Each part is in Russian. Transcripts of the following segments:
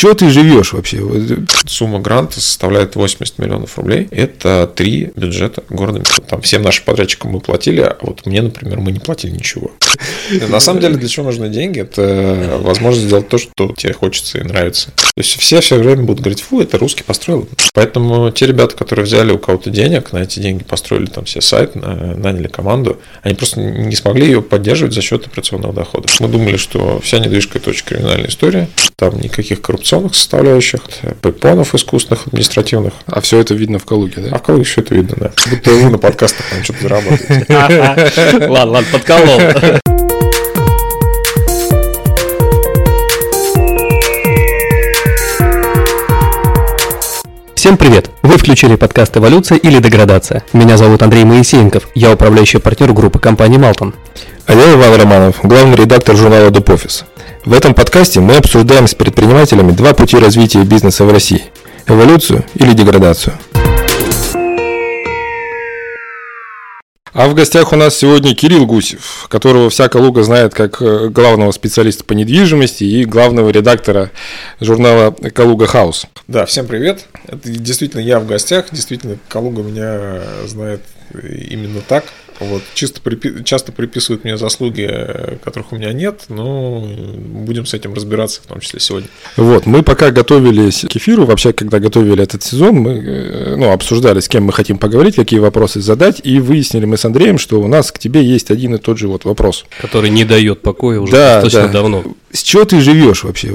чего ты живешь вообще? Сумма гранта составляет 80 миллионов рублей. Это три бюджета города. Там всем нашим подрядчикам мы платили, а вот мне, например, мы не платили ничего. На самом деле, для чего нужны деньги? Это возможность сделать то, что тебе хочется и нравится. То есть все все время будут говорить, фу, это русский построил. Поэтому те ребята, которые взяли у кого-то денег, на эти деньги построили там все сайт, наняли команду, они просто не смогли ее поддерживать за счет операционного дохода. Мы думали, что вся недвижка это очень криминальная история, там никаких коррупционных составляющих, препонов искусственных, административных. А все это видно в Калуге, да? А в Калуге все это видно, да. Будто вы на подкастах там что-то зарабатываете. Ладно, ладно, подколол. Всем привет! Вы включили подкаст «Эволюция или деградация». Меня зовут Андрей Моисеенков, я управляющий партнер группы компании «Малтон». А я Иван Романов, главный редактор журнала «Дупофис». В этом подкасте мы обсуждаем с предпринимателями два пути развития бизнеса в России – эволюцию или деградацию. А в гостях у нас сегодня Кирилл Гусев, которого вся Калуга знает как э, главного специалиста по недвижимости и главного редактора журнала «Калуга Хаус». Да, всем привет. Это действительно я в гостях, действительно Калуга меня знает именно так. Вот, чисто припи- часто приписывают мне заслуги, которых у меня нет, но будем с этим разбираться, в том числе сегодня. Вот, мы пока готовились к эфиру, вообще, когда готовили этот сезон, мы э, ну, обсуждали, с кем мы хотим поговорить, какие вопросы задать, и выяснили мы с Андреем, что у нас к тебе есть один и тот же вот вопрос. Который не дает покоя уже да, достаточно да. давно. С чего ты живешь вообще?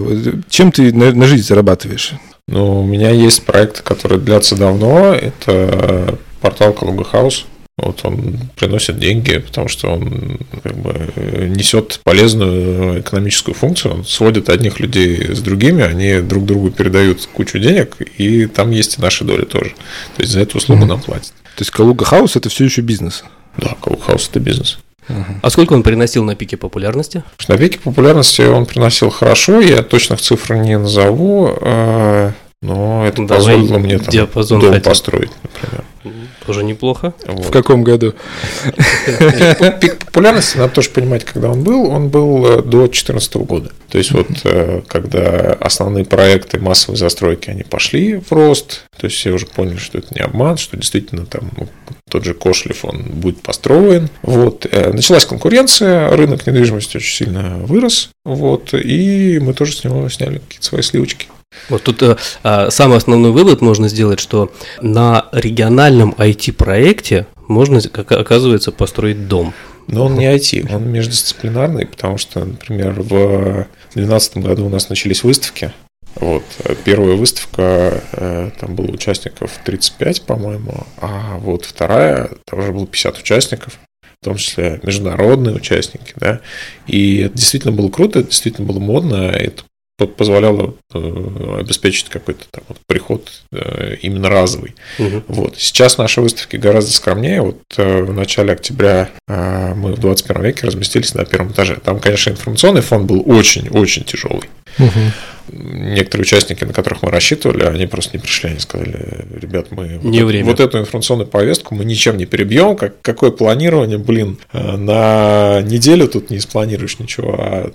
Чем ты на, на жизнь зарабатываешь? Ну, у меня есть проект, который длятся давно, это портал Калуга Хаус. Вот он приносит деньги, потому что он как бы несет полезную экономическую функцию. Он сводит одних людей с другими, они друг другу передают кучу денег, и там есть и наши доли тоже. То есть за эту услугу mm-hmm. нам платят. То есть Калуга Хаус это все еще бизнес? Да, Калуга Хаус это бизнес. Uh-huh. А сколько он приносил на пике популярности? На пике популярности он приносил хорошо, я точных цифр не назову, э, но это Давай позволило мне там дом хотя. построить, например. Тоже неплохо. Вот. В каком году? Пик популярности, надо тоже понимать, когда он был. Он был э, до 2014 года. То есть, вот э, когда основные проекты массовой застройки, они пошли в рост, то есть все уже поняли, что это не обман, что действительно там ну, тот же Кошлев, он будет построен. Вот. Э, началась конкуренция, рынок недвижимости очень сильно вырос, вот, и мы тоже с него сняли какие-то свои сливочки. Вот тут э, а, самый основной вывод можно сделать, что на региональном IT-проекте можно, как оказывается, построить дом. Но он не IT, он междисциплинарный, потому что, например, в 2012 году у нас начались выставки. Вот. Первая выставка, э, там было участников 35, по-моему, а вот вторая, там уже было 50 участников в том числе международные участники, да, и это действительно было круто, это действительно было модно, это позволяло э, обеспечить какой-то там вот приход э, именно разовый. Угу. Вот. Сейчас наши выставки гораздо скромнее. Вот э, в начале октября мы в 21 веке разместились на первом этаже. Там, конечно, информационный фон был очень-очень тяжелый. Угу. Некоторые участники, на которых мы рассчитывали, они просто не пришли, они сказали, ребят, мы не вот, время. вот эту информационную повестку мы ничем не перебьем, как, какое планирование, блин, на неделю тут не спланируешь ничего, а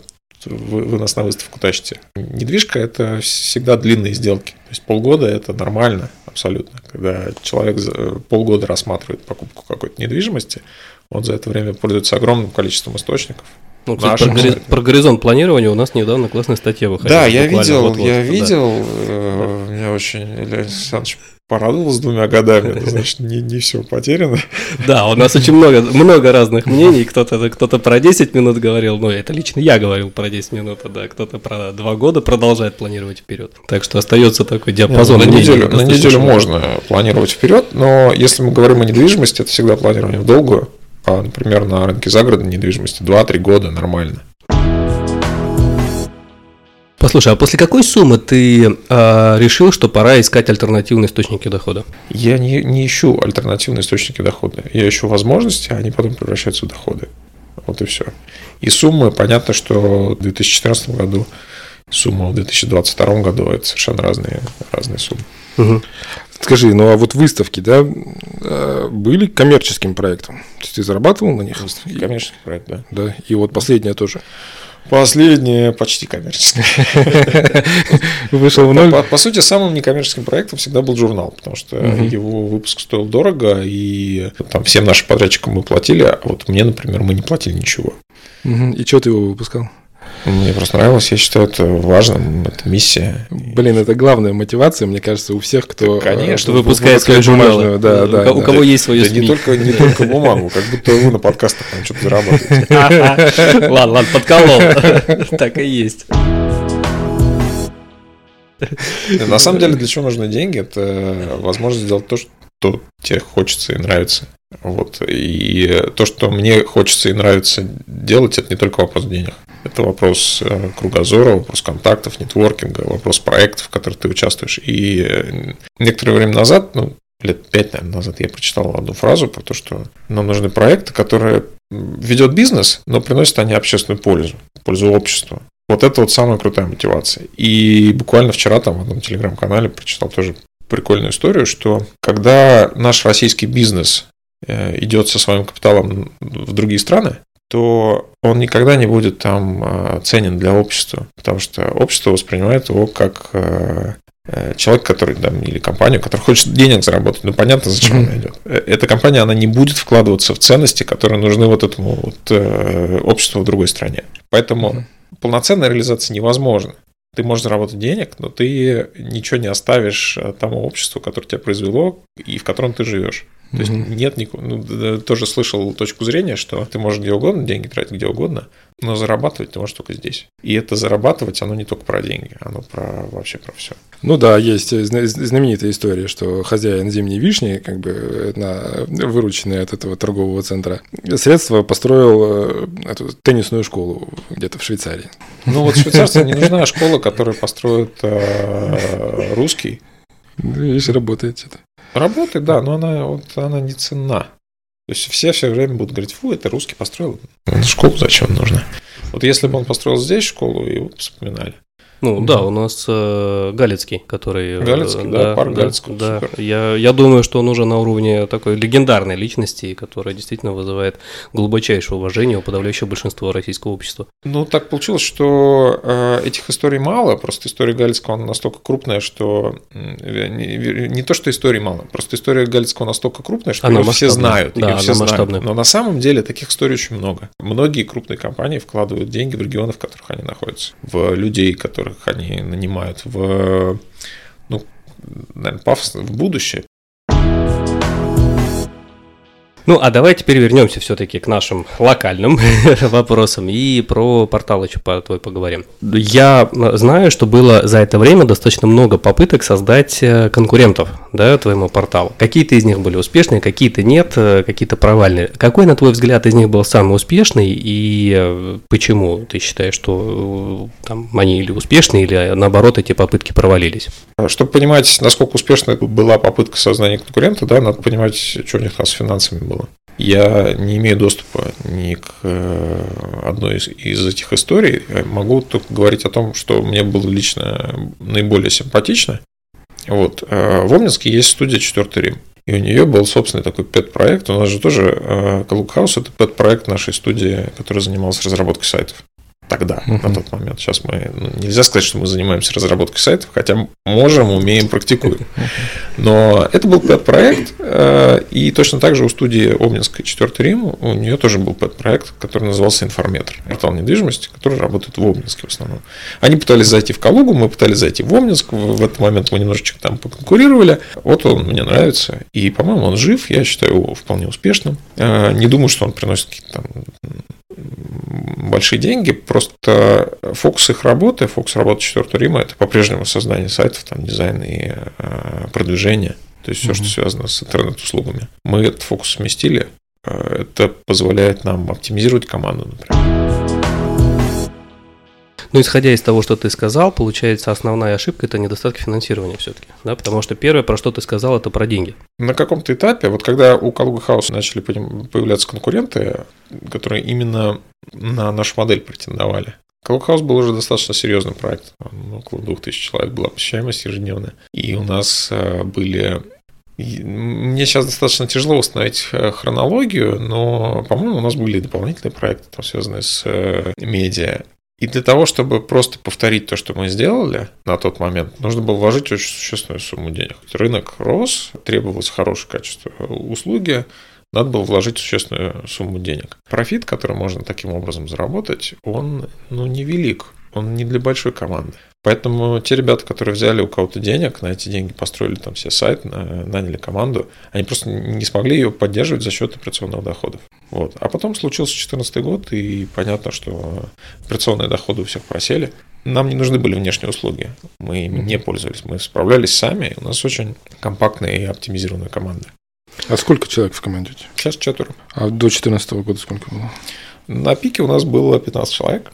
вы, вы нас на выставку тащите. Недвижка – это всегда длинные сделки. То есть полгода – это нормально абсолютно. Когда человек полгода рассматривает покупку какой-то недвижимости, он за это время пользуется огромным количеством источников. Ну, кстати, про, гори- про горизонт планирования у нас недавно классная статья выходила. Да, я видел, вот, я да. видел. Э, меня очень Илья Александрович порадовал с двумя годами, это значит, не, не все потеряно. Да, у нас очень много, много разных мнений. Кто-то кто про 10 минут говорил, ну, это лично я говорил про 10 минут, да, кто-то про 2 года продолжает планировать вперед. Так что остается такой диапазон. Нет, ну, на неделю, на неделю можно планировать вперед, но если мы говорим о недвижимости, это всегда планирование в долгую. А, например, на рынке загородной недвижимости 2-3 года нормально. Послушай, а после какой суммы ты э, решил, что пора искать альтернативные источники дохода? Я не, не ищу альтернативные источники дохода. Я ищу возможности, а они потом превращаются в доходы. Вот и все. И суммы, понятно, что в 2014 году сумма в 2022 году это совершенно разные, разные суммы. Угу. Скажи, ну а вот выставки, да, э, были коммерческим проектом? То есть ты зарабатывал на них? Выставки, коммерческий проект, да. Да, и вот последняя тоже. Последнее почти коммерческое. Вышел в ноль. По, по сути, самым некоммерческим проектом всегда был журнал, потому что угу. его выпуск стоил дорого, и там всем нашим подрядчикам мы платили, а вот мне, например, мы не платили ничего. Угу. И что ты его выпускал? Мне просто нравилось, я считаю это важным, это миссия. Блин, это главная мотивация, мне кажется, у всех, кто да, конечно, выпускает свои журналы. Да, да, да, у, да. кого есть свое да, не только, не только бумагу, как будто вы на подкастах там что-то зарабатываете. Ладно, ладно, подколол. Так и есть. На самом деле, для чего нужны деньги? Это возможность сделать то, что тебе хочется и нравится. Вот. И то, что мне хочется и нравится делать, это не только вопрос денег. Это вопрос э, кругозора, вопрос контактов, нетворкинга, вопрос проектов, в которых ты участвуешь. И некоторое время назад, ну, лет пять, наверное, назад я прочитал одну фразу про то, что нам нужны проекты, которые ведет бизнес, но приносят они общественную пользу, пользу обществу. Вот это вот самая крутая мотивация. И буквально вчера там в одном телеграм-канале прочитал тоже прикольную историю, что когда наш российский бизнес идет со своим капиталом в другие страны, то он никогда не будет там а, ценен для общества, потому что общество воспринимает его как э, э, человек, который там, или компанию, которая хочет денег заработать, ну понятно, зачем mm-hmm. она идет. Э, эта компания, она не будет вкладываться в ценности, которые нужны вот этому вот обществу в другой стране. Поэтому mm-hmm. полноценная реализация невозможна. Ты можешь заработать денег, но ты ничего не оставишь тому обществу, которое тебя произвело и в котором ты живешь. То есть mm-hmm. нет никакого. Ну, тоже слышал точку зрения, что ты можешь где угодно деньги тратить, где угодно, но зарабатывать ты можешь только здесь. И это зарабатывать, оно не только про деньги, оно про вообще про все. Ну да, есть знаменитая история, что хозяин зимней вишни, как бы на вырученные от этого торгового центра средства построил э, эту теннисную школу где-то в Швейцарии. Ну вот швейцарцам не нужна школа, которую построит э, русский. Видишь, работает что-то. Работает, да, но она, вот, она не ценна. То есть все все время будут говорить, фу, это русский построил. Школу зачем нужно? Вот если бы он построил здесь школу, его бы вспоминали. Ну да, у нас э, Галицкий, который... Э, Галицкий, да, да парк да, Галицкого. Да, я, я думаю, что он уже на уровне такой легендарной личности, которая действительно вызывает глубочайшее уважение у подавляющего большинства российского общества. Ну, так получилось, что э, этих историй мало, просто история Галицкого настолько крупная, что... Э, не, не то, что историй мало, просто история Галицкого настолько крупная, что она ее все знают. Да, ее все знают. Но на самом деле таких историй очень много. Многие крупные компании вкладывают деньги в регионы, в которых они находятся, в людей, которые которых они нанимают в, ну, наверное, пафосно, в будущее. Ну, а давай теперь вернемся все-таки к нашим локальным вопросам и про портал еще твой поговорим. Я знаю, что было за это время достаточно много попыток создать э, конкурентов да, твоему порталу. Какие-то из них были успешные, какие-то нет, э, какие-то провальные. Какой, на твой взгляд, из них был самый успешный и э, почему ты считаешь, что там, они или успешные, или наоборот эти попытки провалились? Чтобы понимать, насколько успешной была попытка создания конкурента, да, надо понимать, что у них там с финансами было. Я не имею доступа ни к э, одной из, из этих историй. Могу только говорить о том, что мне было лично наиболее симпатично. Вот. Э, в Омнинске есть студия «Четвертый Рим». И у нее был собственный такой пэт-проект. У нас же тоже Калукхаус – это пэт-проект нашей студии, которая занималась разработкой сайтов тогда, uh-huh. на тот момент. Сейчас мы ну, нельзя сказать, что мы занимаемся разработкой сайтов, хотя можем, умеем, практикуем. Но это был пэт-проект, э, и точно так же у студии Обнинской 4 Рим у нее тоже был пэт-проект, который назывался Информетр, портал недвижимости, который работает в Обнинске в основном. Они пытались зайти в Калугу, мы пытались зайти в Обнинск, в этот момент мы немножечко там поконкурировали. Вот он мне нравится, и, по-моему, он жив, я считаю его вполне успешным. Э, не думаю, что он приносит какие-то там большие деньги, просто фокус их работы, фокус работы 4 Рима – это по-прежнему создание сайтов, там, дизайн и э, продвижение, то есть все, mm-hmm. что связано с интернет-услугами. Мы этот фокус сместили, э, это позволяет нам оптимизировать команду, например. Но исходя из того, что ты сказал, получается основная ошибка это недостаток финансирования все-таки, да, потому что первое, про что ты сказал, это про деньги. На каком-то этапе, вот когда у Калуга Хауса начали появляться конкуренты, которые именно на нашу модель претендовали, Калукхаус был уже достаточно серьезный проект. Около 2000 человек была посещаемость ежедневная. И у нас э, были мне сейчас достаточно тяжело установить э, хронологию, но, по-моему, у нас были дополнительные проекты, там, связанные с э, медиа. И для того, чтобы просто повторить то, что мы сделали на тот момент, нужно было вложить очень существенную сумму денег. Рынок рос, требовалось хорошее качество услуги, надо было вложить существенную сумму денег. Профит, который можно таким образом заработать, он ну, невелик, он не для большой команды. Поэтому те ребята, которые взяли у кого-то денег, на эти деньги построили там все сайт, наняли команду, они просто не смогли ее поддерживать за счет операционных доходов. Вот. А потом случился 2014 год, и понятно, что операционные доходы у всех просели. Нам не нужны были внешние услуги. Мы ими не пользовались. Мы справлялись сами. У нас очень компактная и оптимизированная команда. А сколько человек в команде? Сейчас четверо. А до 2014 года сколько было? На пике у нас было 15 человек.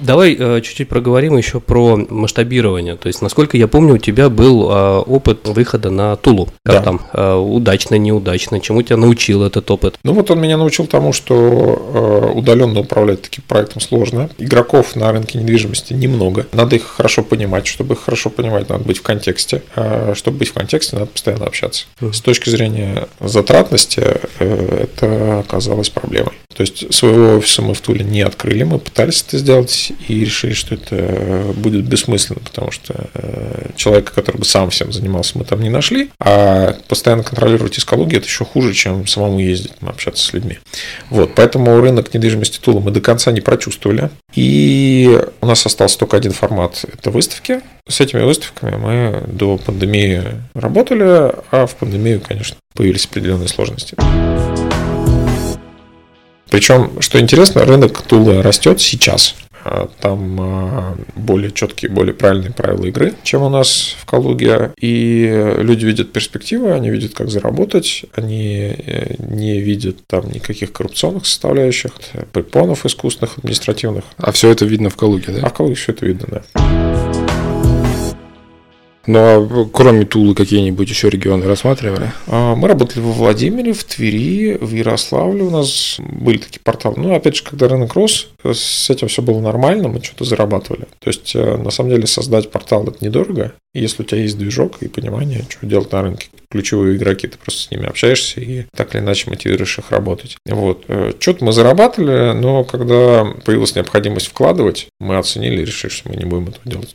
Давай э, чуть-чуть проговорим еще про масштабирование. То есть, насколько я помню, у тебя был э, опыт выхода на Тулу. Как Да. там? Э, удачно, неудачно? Чему тебя научил этот опыт? Ну вот он меня научил тому, что э, удаленно управлять таким проектом сложно. Игроков на рынке недвижимости немного. Надо их хорошо понимать. Чтобы их хорошо понимать, надо быть в контексте. А чтобы быть в контексте, надо постоянно общаться. С точки зрения затратности э, это оказалось проблемой. То есть своего офиса мы в Туле не открыли, мы пытались это сделать и решили, что это будет бессмысленно, потому что э, человека, который бы сам всем занимался, мы там не нашли, а постоянно контролировать искологию это еще хуже, чем самому ездить, общаться с людьми. Вот, поэтому рынок недвижимости Тула мы до конца не прочувствовали. И у нас остался только один формат – это выставки. С этими выставками мы до пандемии работали, а в пандемию, конечно, появились определенные сложности. Причем, что интересно, рынок Тула растет сейчас. А, Там а, более четкие, более правильные правила игры, чем у нас в Калуге. И люди видят перспективы, они видят, как заработать, они э, не видят там никаких коррупционных составляющих, препонов искусственных, административных. А все это видно в Калуге, А да? в Калуге все это видно, да. Ну, а кроме Тулы какие-нибудь еще регионы рассматривали? А, Мы работали во Владимире, в Твери, в Ярославле у нас были такие порталы. Ну, опять же, когда рынок рос, с этим все было нормально, мы что-то зарабатывали. То есть, э, на самом деле, создать портал – это недорого. Если у тебя есть движок и понимание, что делать на рынке. Ключевые игроки, ты просто с ними общаешься и так или иначе мотивируешь их работать. Вот. Э, Что-то мы зарабатывали, но когда появилась необходимость вкладывать, мы оценили и решили, что мы не будем этого делать.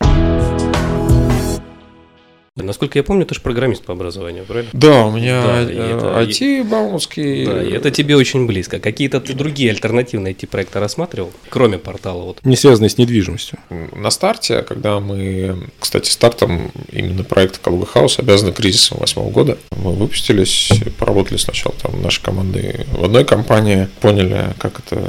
Насколько я помню, ты же программист по образованию, правильно? Да, у меня Да, э, и это- IT бауманский. Да, и это тебе очень близко. Какие-то ты другие альтернативные IT-проекты рассматривал, кроме портала? Вот. Не связанные с недвижимостью. На старте, когда мы, кстати, стартом именно проекта Калуга Хаус обязаны кризисом восьмого года, мы выпустились, поработали сначала там наши команды в одной компании, поняли, как это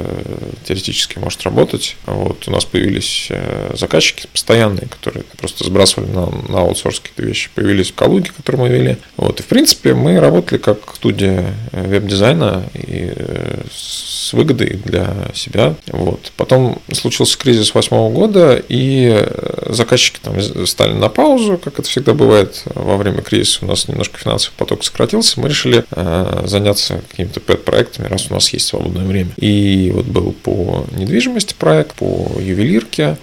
теоретически может работать. Вот у нас появились э, заказчики постоянные, которые просто сбрасывали на, на аутсорс какие-то вещи, появились в Калуге, которые мы вели. Вот. И в принципе мы работали как студия э, веб-дизайна и э, с выгодой для себя. Вот. Потом случился кризис восьмого года, и э, заказчики там стали на паузу, как это всегда бывает во время кризиса. У нас немножко финансовый поток сократился. Мы решили заняться какими-то пэт-проектами, раз у нас есть свободное время. И вот был по недвижимости проект, по ювелирке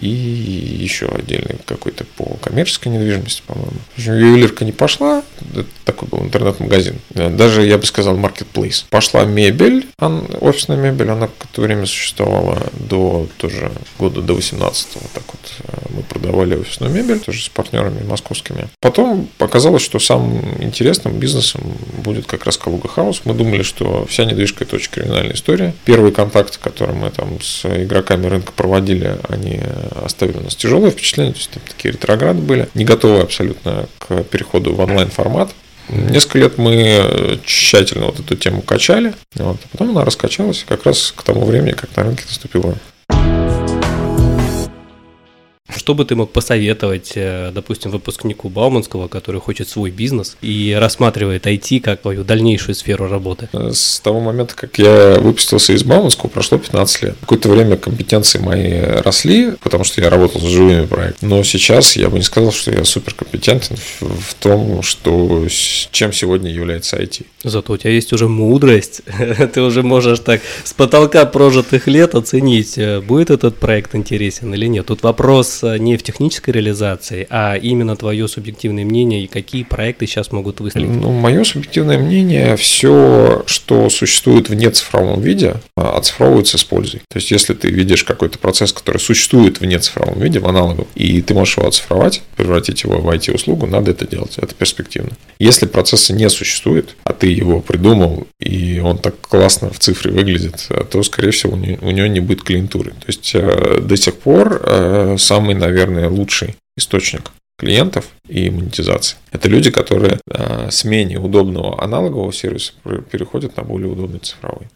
и еще отдельный какой-то по коммерческой недвижимости, по-моему. Общем, ювелирка не пошла, это такой был интернет-магазин. Э, Даже, я бы сказал, маркетплейс. Пошла мебель, офисная мебель, она какое-то время существовала до тоже года до 18 вот так вот э, мы продавали офисную мебель, тоже с партнерами московскими. Потом показалось, что самым интересным бизнесом будет как раз Калуга Хаус. Мы думали, что вся недвижка это очень криминальная история. Первые контакты, которые мы там с игроками рынка проводили, они оставили у нас тяжелое впечатление, то есть там такие ретрограды были, не готовы абсолютно к переходу в онлайн формат. Несколько лет мы тщательно вот эту тему качали, вот, а потом она раскачалась как раз к тому времени, как на рынке наступила Что бы ты мог посоветовать, э, допустим, выпускнику Бауманского, который хочет свой бизнес и рассматривает IT как твою дальнейшую сферу работы? С того момента, как я выпустился из Бауманского, прошло 15 лет. Какое-то время компетенции мои росли, потому что я работал с живыми проектами. Но сейчас я бы не сказал, что я суперкомпетентен в, том, что, чем сегодня является IT. Зато у тебя есть уже мудрость, ты уже можешь так с потолка прожитых лет оценить, э, будет этот проект интересен или нет. Тут вопрос э, не в технической реализации, а именно твое субъективное мнение и какие проекты сейчас могут выстрелить? Ну, мое субъективное мнение, все, что существует в нецифровом виде, а, оцифровывается с пользой. То есть, если ты видишь какой-то процесс, который существует в нецифровом виде, в аналоговом, и ты можешь его оцифровать, превратить его в IT-услугу, надо это делать. Это перспективно. Если процесса не существует, а ты его придумал, и он так классно в цифре выглядит, то, скорее всего, у него не будет клиентуры. То есть, э, до сих пор э, самый, наверное, лучший источник клиентов и монетизации. Это люди, которые э, с менее удобного аналогового сервиса переходят на более удобный цифровой.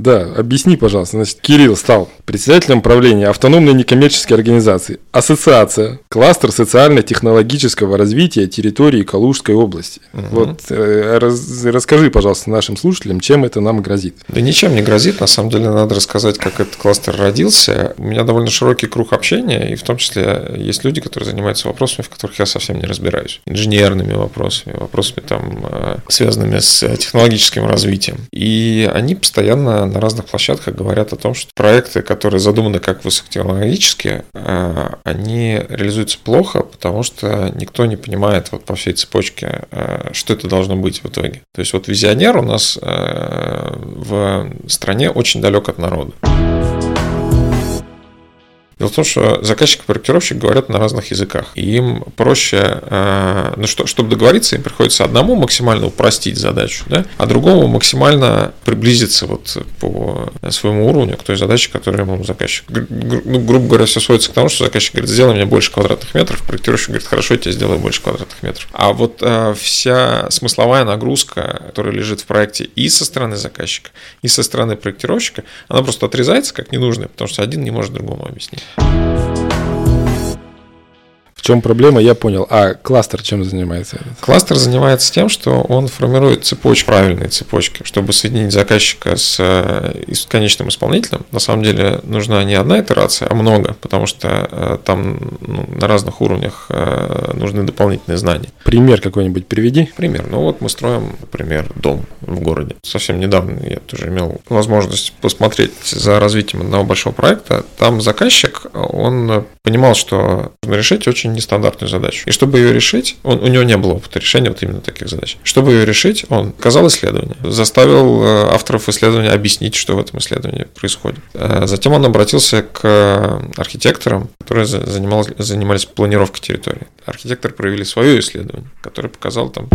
Да, объясни, пожалуйста. Значит, Кирилл стал председателем правления автономной некоммерческой организации «Ассоциация. Кластер социально-технологического развития территории Калужской области». Угу. Вот э, раз, расскажи, пожалуйста, нашим слушателям, чем это нам грозит. Да ничем не грозит. На самом деле надо рассказать, как этот кластер родился. У меня довольно широкий круг общения, и в том числе есть люди, которые занимаются вопросами, в которых я совсем не разбираюсь. Инженерными вопросами, вопросами, там, э, связанными с технологическим развитием. И они постоянно на разных площадках говорят о том, что проекты, которые задуманы как высокотехнологические, э, они реализуются плохо, потому что никто не понимает вот по всей цепочке, э, что это должно быть в итоге. То есть вот визионер у нас э, в стране очень далек от народа. Дело в том, что заказчик и проектировщик говорят на разных языках. И им проще, э, ну что, чтобы договориться, им приходится одному максимально упростить задачу, да, а другому максимально приблизиться вот по своему уровню к той задаче, которую ему заказчик. Ну, грубо говоря, все сводится к тому, что заказчик говорит, сделай мне больше квадратных метров, проектировщик говорит, хорошо, я тебе сделаю больше квадратных метров. А вот э, вся смысловая нагрузка, которая лежит в проекте и со стороны заказчика, и со стороны проектировщика, она просто отрезается как ненужная, потому что один не может другому объяснить. В чем проблема, я понял. А кластер чем занимается? Кластер занимается тем, что он формирует цепочку, правильные цепочки, чтобы соединить заказчика с, э, конечным исполнителем. На самом деле нужна не одна итерация, а много, потому что э, там ну, на разных уровнях э, нужны дополнительные знания. Пример какой-нибудь приведи. Пример. Ну вот мы строим, например, дом в городе. Совсем недавно я тоже имел возможность посмотреть за развитием одного большого проекта. Там заказчик, он понимал, что нужно решить очень нестандартную задачу. И чтобы ее решить, он, у него не было опыта решения вот именно таких задач. Чтобы ее решить, он показал исследование, заставил э, авторов исследования объяснить, что в этом исследовании происходит. Э, затем он обратился к архитекторам, которые занимались, занимались планировкой территории. Архитекторы провели свое исследование, которое показало там,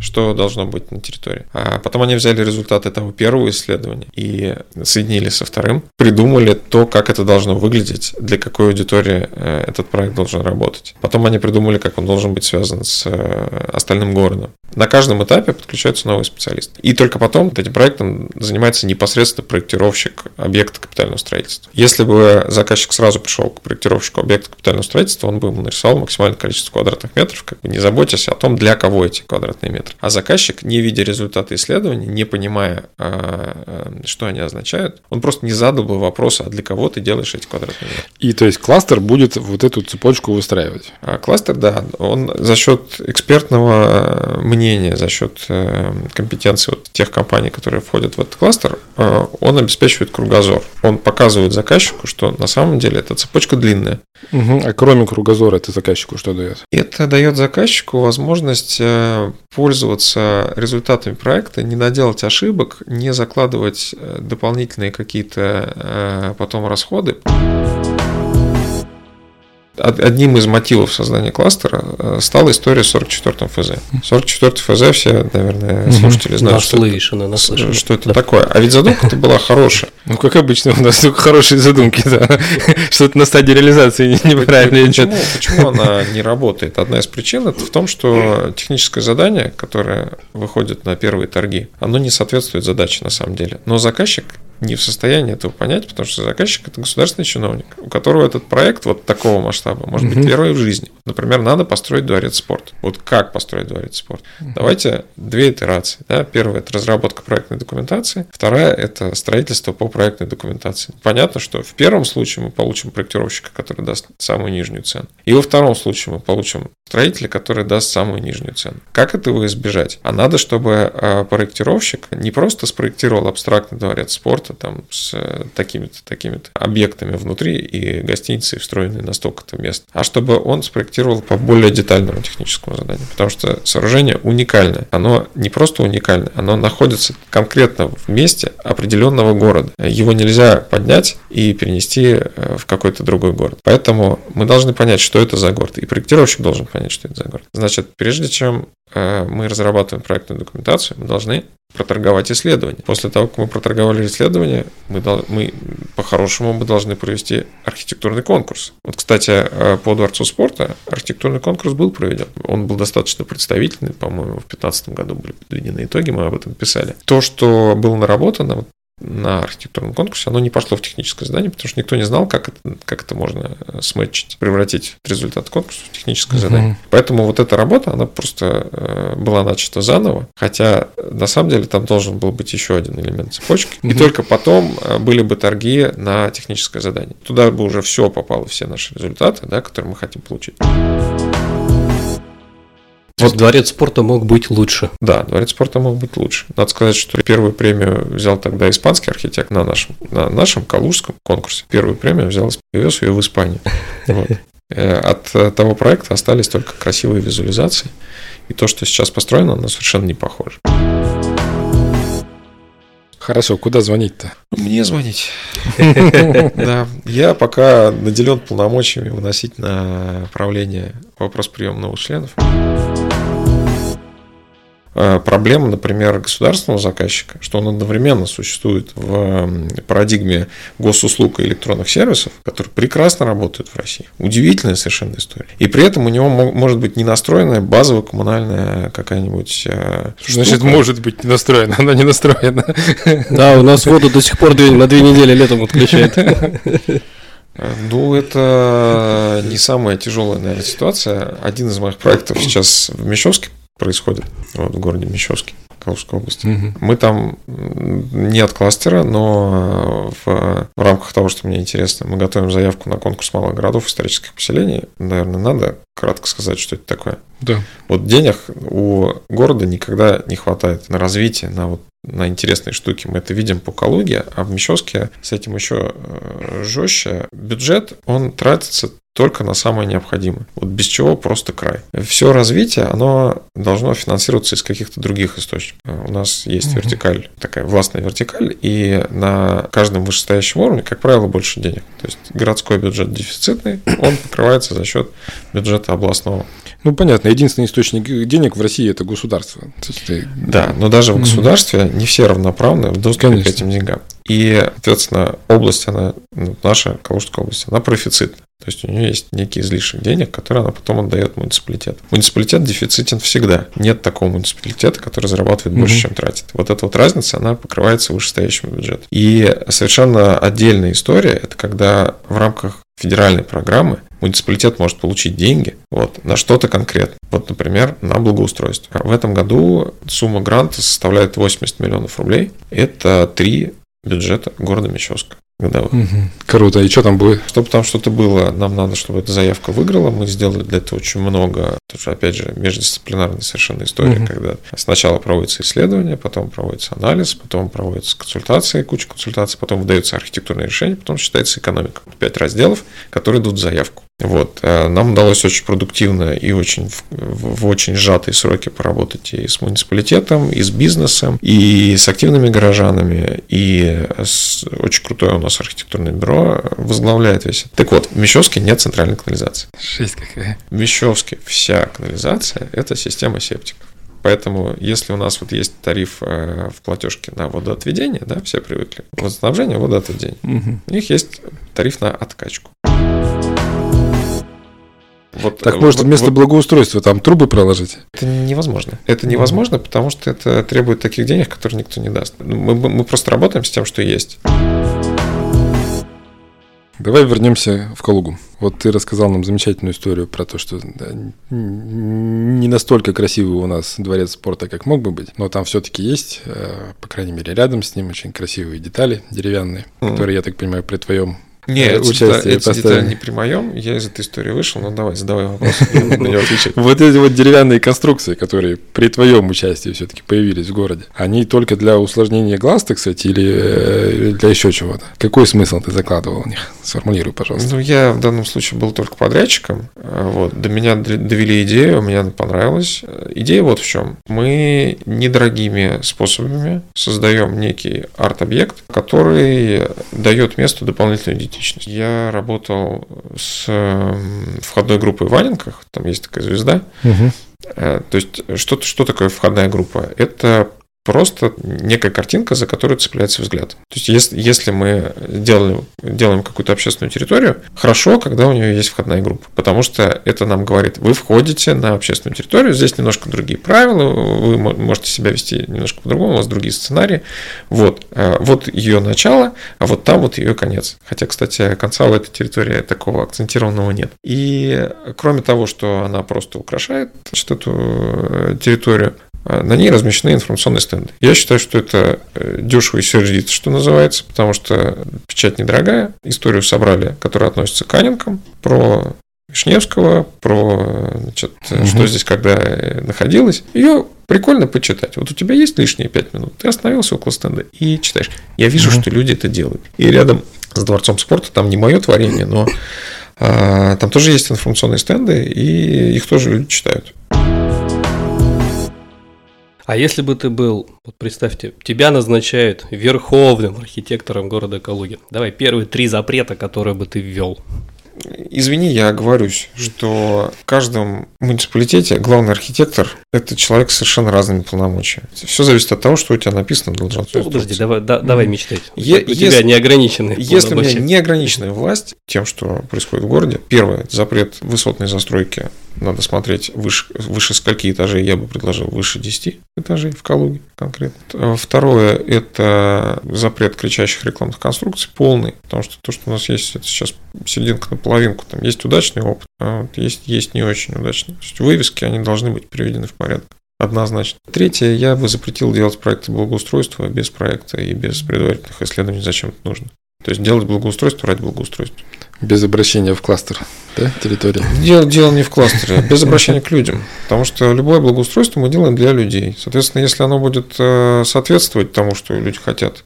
что должно быть на территории. А потом они взяли результаты этого первого исследования и соединили со вторым, придумали то, как это должно выглядеть, для какой аудитории э, этот проект должен работать. Они придумали, как он должен быть связан с э, остальным городом. На каждом этапе подключаются новые специалисты. И только потом этим проектом занимается непосредственно проектировщик объекта капитального строительства. Если бы заказчик сразу пришел к проектировщику объекта капитального строительства, он бы ему нарисовал максимальное количество квадратных метров, как бы не заботясь о том, для кого эти квадратные метры. А заказчик, не видя результаты исследований, не понимая, а, а, что они означают, он просто не задал бы вопроса, а для кого ты делаешь эти квадратные метры. И то есть кластер будет вот эту цепочку выстраивать? А кластер, да, он за счет экспертного э, мнения, за счет э, компетенции вот тех компаний, которые входят в этот кластер, э, он обеспечивает кругозор. Он показывает заказчику, что на самом деле эта цепочка длинная. Угу. А кроме кругозора это заказчику что дает? Это дает заказчику возможность пользоваться результатами проекта, не наделать ошибок, не закладывать дополнительные какие-то потом расходы одним из мотивов создания кластера э, стала история с 44-м ФЗ. 44 ФЗ все, наверное, слушатели знают, что, это, что это да. такое. А ведь задумка-то была хорошая. Ну, как обычно, у нас только хорошие задумки, да. Что-то на стадии реализации неправильно почему, почему она не работает? Одна из причин это в том, что техническое задание, которое выходит на первые торги, оно не соответствует задаче на самом деле. Но заказчик не в состоянии этого понять, потому что заказчик это государственный чиновник, у которого этот проект вот такого масштаба может быть первый в жизни. Например, надо построить дворец спорта. Вот как построить дворец спорта? Давайте две итерации. Да? Первая это разработка проектной документации, вторая это строительство по проектной документации. Понятно, что в первом случае мы получим проектировщика, который даст самую нижнюю цену, и во втором случае мы получим строителя, который даст самую нижнюю цену. Как этого избежать? А надо, чтобы а, проектировщик не просто спроектировал абстрактный дворец спорта там с э, такими-то такими-то объектами внутри и гостиницей встроенной на столько-то мест, а чтобы он спроектировал по более детальному техническому заданию. Потому что сооружение уникальное. Оно не просто уникальное, оно находится конкретно в месте определенного города. Его нельзя поднять и перенести э, в какой-то другой город. Поэтому мы должны понять, что это за город. И проектировщик должен понять, что это за город. Значит, прежде чем э, мы разрабатываем проектную документацию, мы должны проторговать исследование. После того, как мы проторговали исследование, мы, мы по-хорошему мы должны провести архитектурный конкурс. Вот, кстати, э, по Дворцу спорта архитектурный конкурс был проведен. Он был достаточно представительный, по-моему, в 2015 году были подведены итоги, мы об этом писали. То, что было наработано, на архитектурном конкурсе, оно не пошло в техническое задание, потому что никто не знал, как это, как это можно э, сметчить, превратить результат конкурса в техническое uh-huh. задание. Поэтому вот эта работа, она просто э, была начата заново, хотя на самом деле там должен был быть еще один элемент цепочки, uh-huh. и только потом э, были бы торги на техническое задание. Туда бы уже все попало, все наши результаты, да, которые мы хотим получить. То вот. дворец спорта мог быть лучше. Да, дворец спорта мог быть лучше. Надо сказать, что первую премию взял тогда испанский архитектор на нашем, на нашем калужском конкурсе. Первую премию взял, повез ее в Испанию. Вот. Э, от того проекта остались только красивые визуализации. И то, что сейчас построено, оно совершенно не похоже. Хорошо, куда звонить-то? Мне звонить. Да, я пока наделен полномочиями выносить на правление вопрос приема новых членов. Э, проблема, например, государственного заказчика, что он одновременно существует в парадигме госуслуг и электронных сервисов, которые прекрасно работают в России. Удивительная совершенно история. И при этом у него может быть не настроенная базовая коммунальная какая-нибудь э, Значит, штука. может быть не настроена, она не настроена. Да, у нас воду до сих пор на две недели летом отключает. Ну, это не самая тяжелая, наверное, ситуация. Один из моих проектов сейчас в Мещовске происходит вот, в городе Мещовске. Калужской области. Угу. Мы там не от кластера, но в, в рамках того, что мне интересно, мы готовим заявку на конкурс малых городов исторических поселений. Наверное, надо кратко сказать, что это такое. Да. Вот денег у города никогда не хватает на развитие, на вот на интересные штуки. Мы это видим по Калуге, а в Мещовске с этим еще э, жестче. Бюджет, он тратится только на самое необходимое. Вот без чего просто край. Все развитие, оно должно финансироваться из каких-то других источников. У нас есть угу. вертикаль, такая властная вертикаль, и на каждом вышестоящем уровне, как правило, больше денег. То есть городской бюджет дефицитный, он покрывается за счет бюджета областного. Ну, понятно, единственный источник денег в России – это государство. Да, но даже в государстве не все равноправны в доступе Конечно. к этим деньгам. И, соответственно, область, она, ну, наша Калужская область, она профицитна. То есть у нее есть некий излишек денег, который она потом отдает муниципалитет. Муниципалитет дефицитен всегда. Нет такого муниципалитета, который зарабатывает больше, угу. чем тратит. Вот эта вот разница, она покрывается вышестоящим бюджетом. И совершенно отдельная история, это когда в рамках федеральной программы муниципалитет может получить деньги вот, на что-то конкретно. Вот, например, на благоустройство. В этом году сумма гранта составляет 80 миллионов рублей. Это три бюджета города Мещовска годовых. Угу. Круто. И что там будет? Чтобы там что-то было, нам надо, чтобы эта заявка выиграла. Мы сделали для этого очень много. Тоже, опять же, междисциплинарная совершенно история, угу. когда сначала проводится исследование, потом проводится анализ, потом проводится консультации, куча консультаций, потом выдается архитектурное решение, потом считается экономика. Пять разделов, которые идут в заявку. Вот. Э, нам удалось очень продуктивно и очень в, в очень сжатые сроки поработать и с муниципалитетом, и с бизнесом, и с активными горожанами, и с, очень крутое у нас архитектурное бюро возглавляет весь это. Так вот, в Мещовске нет центральной канализации. Шесть какая. В Мещовске вся канализация – это система септиков. Поэтому, если у нас вот есть тариф э, в платежке на водоотведение, да, все привыкли, водоснабжение, водоотведение, угу. у них есть тариф на откачку. Вот, так может вот, вместо вот, благоустройства там трубы проложить? Это невозможно. Это невозможно, потому что это требует таких денег, которые никто не даст. Мы, мы просто работаем с тем, что есть. Давай вернемся в Калугу. Вот ты рассказал нам замечательную историю про то, что да, не настолько красивый у нас дворец спорта, как мог бы быть, но там все-таки есть, э, по крайней мере, рядом с ним очень красивые детали деревянные, mm которые, я так понимаю, при твоем Нет, э, эти, участие эти детали постоянно. не при моем, я из этой истории вышел, ну давай, задавай вопрос. Вот эти вот деревянные конструкции, которые при твоем участии все-таки появились в городе, они только для усложнения глаз, так сказать, или э, для еще чего-то? Какой смысл ты закладывал в них? Сформулируй, пожалуйста. Ну, я в данном случае был только подрядчиком. А, Вот. До меня довели идею, мне она понравилась. Э, Идея вот в чем. Мы недорогими способами создаем некий арт-объект, который дает месту дополнительную идентичность. Я работал с входной группой в Валенках, там есть такая звезда. Э, То есть, что, что такое входная группа? Это просто некая картинка, за которую цепляется взгляд. То есть, если, если мы делали, делаем какую-то общественную территорию, хорошо, когда у нее есть входная группа, потому что это нам говорит, вы входите на общественную территорию, здесь немножко другие правила, вы мо- можете себя вести немножко по-другому, у вас другие сценарии. Вот, э, вот ее начало, а вот там вот ее конец. Хотя, кстати, конца у этой территории такого акцентированного нет. И кроме того, что она просто украшает значит, эту э, территорию, на ней размещены информационные стенды. Я считаю, что это э, дешево и сердито, что называется, потому что печать недорогая. Историю собрали, которая относится к Анинкам, про Вишневского, про значит, Мгм. что здесь когда э, находилось. Ее прикольно почитать. Вот у тебя есть лишние пять минут, ты остановился около стенда и читаешь. Я вижу, Мгм. что люди это делают. И рядом с Дворцом спорта, там не мое творение, но а, там тоже есть информационные стенды, и их тоже люди читают. А если бы ты был, вот представьте, тебя назначают верховным архитектором города Калуги. Давай первые три запрета, которые бы ты ввел. Извини, я оговорюсь, что в каждом муниципалитете главный архитектор – это человек с совершенно разными полномочиями. Все зависит от того, что у тебя написано в должностной Ну, подожди, давай, да- давай мечтать. Е- у тебя если- неограниченные Если у меня неограниченная власть тем, что происходит в городе, первое – запрет высотной застройки. Надо смотреть выше, выше скольки этажей, я бы предложил выше 10 этажей в Калуге конкретно. Э, Второе – это запрет кричащих рекламных конструкций полный, потому что то, что у нас есть, это сейчас серединка на половинку. Там есть удачный опыт, а вот есть, есть не очень удачный. То есть вывески, они должны быть приведены в порядок. Однозначно. Третье, я бы запретил делать проекты благоустройства без проекта и без предварительных исследований, зачем это нужно. То есть делать благоустройство ради благоустройства. Без обращения в кластер, да, территории? Дело, дело не в кластере, а без обращения к людям. Потому что любое благоустройство мы делаем для людей. Соответственно, если оно будет э, соответствовать тому, что люди хотят,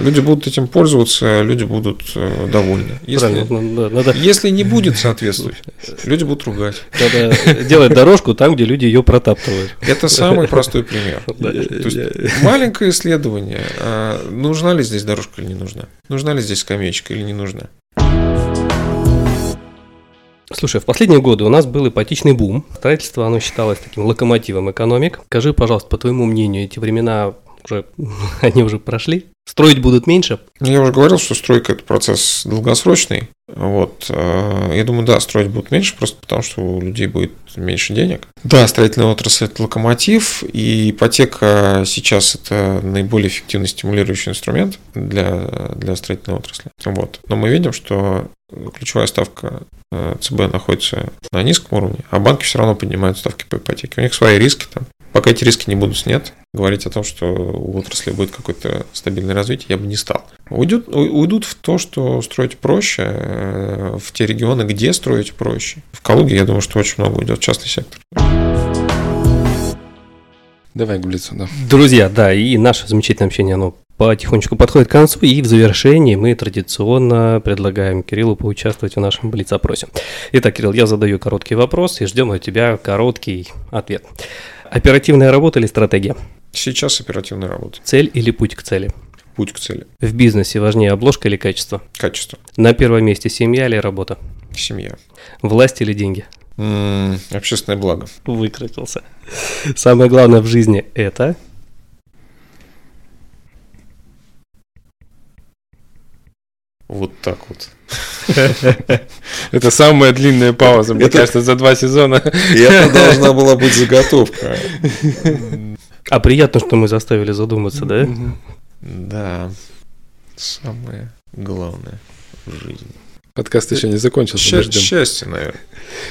люди будут этим пользоваться, люди будут э, довольны. Если, Правильно, надо, если не будет соответствовать, люди будут ругать. надо делать дорожку там, где люди ее протаптывают. Это самый простой пример. Да. То есть маленькое исследование, а нужна ли здесь дорожка или не нужна? Нужна ли здесь скамеечка или не нужна? Слушай, в последние годы у нас был ипотечный бум. Строительство, оно считалось таким локомотивом экономик. Скажи, пожалуйста, по твоему мнению, эти времена уже, они уже прошли? Строить будут меньше? Ну, Я уже говорил, что стройка это процесс долгосрочный. Вот. э, Я думаю, да, строить будут меньше, просто потому что у людей будет меньше денег. Да, строительная отрасль это локомотив, и ипотека сейчас это наиболее эффективный стимулирующий инструмент для, для строительной отрасли. Вот. Но мы видим, что ключевая ставка э, ЦБ находится на низком уровне, а банки все равно поднимают ставки по ипотеке. У них свои риски там. Пока эти риски не будут сняты, говорить о том, что у отрасли будет какое-то стабильное развитие, я бы не стал. Уйдут, уйдут в то, что строить проще, э, в те регионы, где строить проще. В Калуге, я думаю, что очень много уйдет в частный сектор. Давай к Блицу, да. Друзья, да, и наше замечательное общение, оно потихонечку подходит к концу, и в завершении мы традиционно предлагаем Кириллу поучаствовать в нашем блиц-опросе. Итак, Кирилл, я задаю короткий вопрос и ждем от тебя короткий ответ. Оперативная работа или стратегия? Сейчас оперативная работа. Цель или путь к цели? Путь к цели. В бизнесе важнее обложка или качество? Качество. На первом месте семья или работа? Семья. Власть или деньги? М, Общественное благо. Выкрутился. Самое главное в жизни это... Вот так вот. Это самая длинная пауза, мне кажется, за два сезона. И это должна была быть заготовка. А приятно, что мы заставили задуматься, да? Да. Самое главное в жизни. Подкаст еще не закончился. Счастье, ждем. счастье наверное.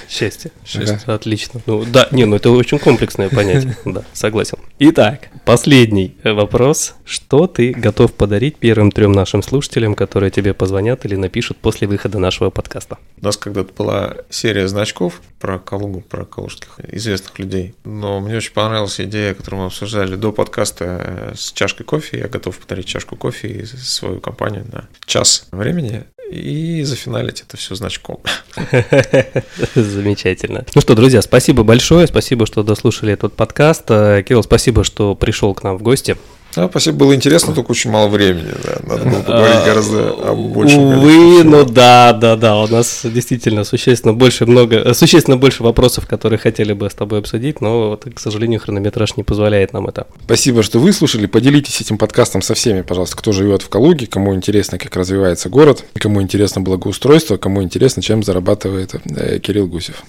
Счастье. Счастье. Ага. Отлично. Ну да, не, ну это очень комплексное понятие. Да, согласен. Итак, последний вопрос. Что ты готов подарить первым трем нашим слушателям, которые тебе позвонят или напишут после выхода нашего подкаста? У нас когда-то была серия значков про Калугу, про калужских известных людей. Но мне очень понравилась идея, которую мы обсуждали до подкаста с чашкой кофе. Я готов подарить чашку кофе и свою компанию на час времени и зафиналить это все значком. Замечательно. Ну что, друзья, спасибо большое, спасибо, что дослушали этот подкаст. Э, Кирилл, спасибо, что пришел к нам в гости. Да, спасибо, было интересно, только очень мало времени, да. Надо было поговорить а, гораздо о большем. Увы, ну да, да, да, у нас действительно существенно больше много, существенно больше вопросов, которые хотели бы с тобой обсудить, но, вот, к сожалению, хронометраж не позволяет нам это. Спасибо, что выслушали. Поделитесь этим подкастом со всеми, пожалуйста, кто живет в Калуге, кому интересно, как развивается город, кому интересно благоустройство, кому интересно, чем зарабатывает э, Кирилл Гусев.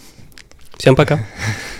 Всем пока.